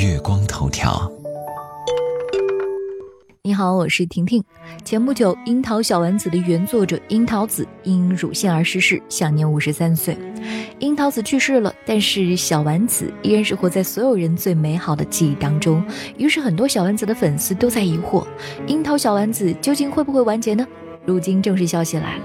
月光头条。你好，我是婷婷。前不久，《樱桃小丸子》的原作者樱桃子因乳腺而逝世，享年五十三岁。樱桃子去世了，但是小丸子依然是活在所有人最美好的记忆当中。于是，很多小丸子的粉丝都在疑惑：樱桃小丸子究竟会不会完结呢？如今正式消息来了，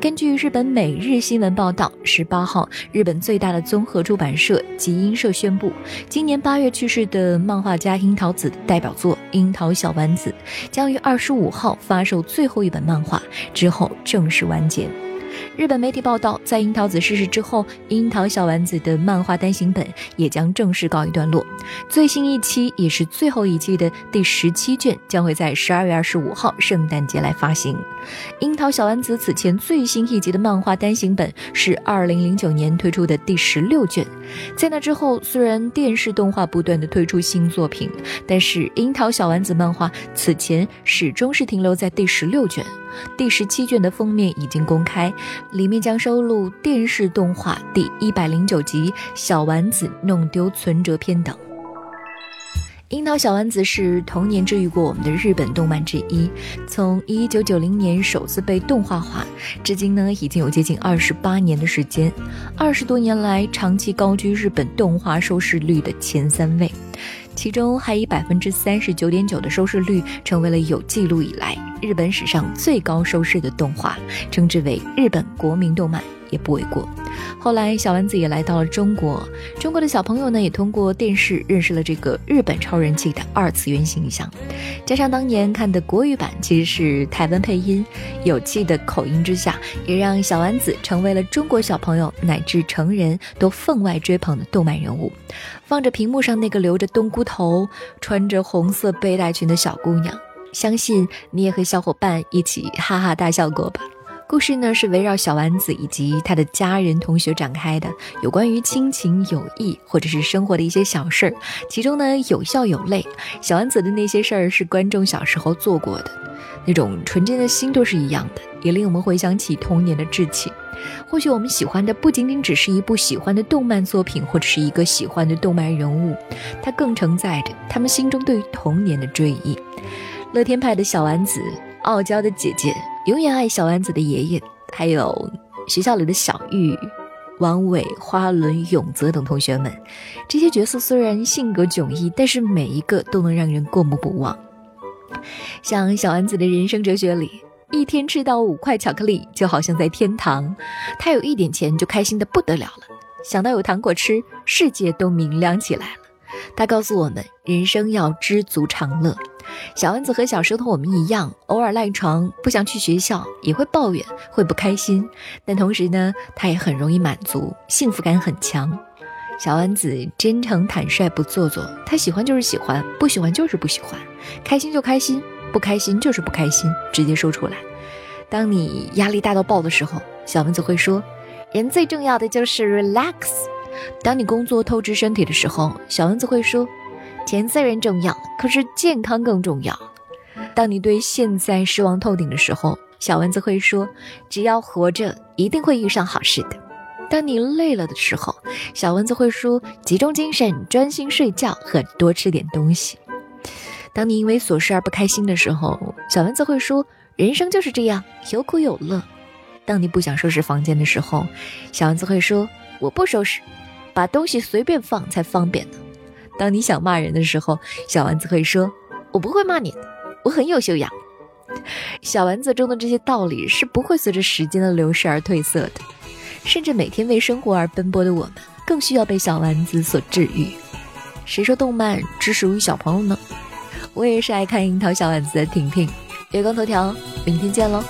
根据日本每日新闻报道，十八号，日本最大的综合出版社集英社宣布，今年八月去世的漫画家樱桃子代表作《樱桃小丸子》将于二十五号发售最后一本漫画，之后正式完结。日本媒体报道，在樱桃子逝世之后，樱桃小丸子的漫画单行本也将正式告一段落。最新一期也是最后一期的第十七卷将会在十二月二十五号圣诞节来发行。樱桃小丸子此前最新一集的漫画单行本是二零零九年推出的第十六卷。在那之后，虽然电视动画不断的推出新作品，但是樱桃小丸子漫画此前始终是停留在第十六卷。第十七卷的封面已经公开，里面将收录电视动画第一百零九集《小丸子弄丢存折篇》等。樱桃小丸子是童年治愈过我们的日本动漫之一，从一九九零年首次被动画化，至今呢已经有接近二十八年的时间，二十多年来长期高居日本动画收视率的前三位。其中还以百分之三十九点九的收视率，成为了有记录以来日本史上最高收视的动画，称之为日本国民动漫。也不为过。后来小丸子也来到了中国，中国的小朋友呢也通过电视认识了这个日本超人气的二次元形象，加上当年看的国语版其实是台湾配音，有气的口音之下，也让小丸子成为了中国小朋友乃至成人都分外追捧的动漫人物。放着屏幕上那个留着冬菇头、穿着红色背带裙的小姑娘，相信你也和小伙伴一起哈哈大笑过吧。故事呢是围绕小丸子以及他的家人同学展开的，有关于亲情、友谊或者是生活的一些小事儿，其中呢有笑有泪。小丸子的那些事儿是观众小时候做过的，那种纯真的心都是一样的，也令我们回想起童年的稚气。或许我们喜欢的不仅仅只是一部喜欢的动漫作品，或者是一个喜欢的动漫人物，它更承载着他们心中对于童年的追忆。乐天派的小丸子，傲娇的姐姐。永远爱小丸子的爷爷，还有学校里的小玉、王伟、花轮、永泽等同学们，这些角色虽然性格迥异，但是每一个都能让人过目不忘。像小丸子的人生哲学里，一天吃到五块巧克力就好像在天堂，他有一点钱就开心的不得了了，想到有糖果吃，世界都明亮起来了。他告诉我们，人生要知足常乐。小丸子和小时候我们一样，偶尔赖床，不想去学校，也会抱怨，会不开心。但同时呢，他也很容易满足，幸福感很强。小丸子真诚坦率，不做作。他喜欢就是喜欢，不喜欢就是不喜欢，开心就开心，不开心就是不开心，直接说出来。当你压力大到爆的时候，小丸子会说：“人最重要的就是 relax。”当你工作透支身体的时候，小丸子会说。钱虽然重要，可是健康更重要。当你对现在失望透顶的时候，小丸子会说：“只要活着，一定会遇上好事的。”当你累了的时候，小蚊子会说：“集中精神，专心睡觉和多吃点东西。”当你因为琐事而不开心的时候，小蚊子会说：“人生就是这样，有苦有乐。”当你不想收拾房间的时候，小蚊子会说：“我不收拾，把东西随便放才方便呢。”当你想骂人的时候，小丸子会说：“我不会骂你，我很有修养。”小丸子中的这些道理是不会随着时间的流逝而褪色的，甚至每天为生活而奔波的我们，更需要被小丸子所治愈。谁说动漫只属于小朋友呢？我也是爱看樱桃小丸子的婷婷。月光头条，明天见喽！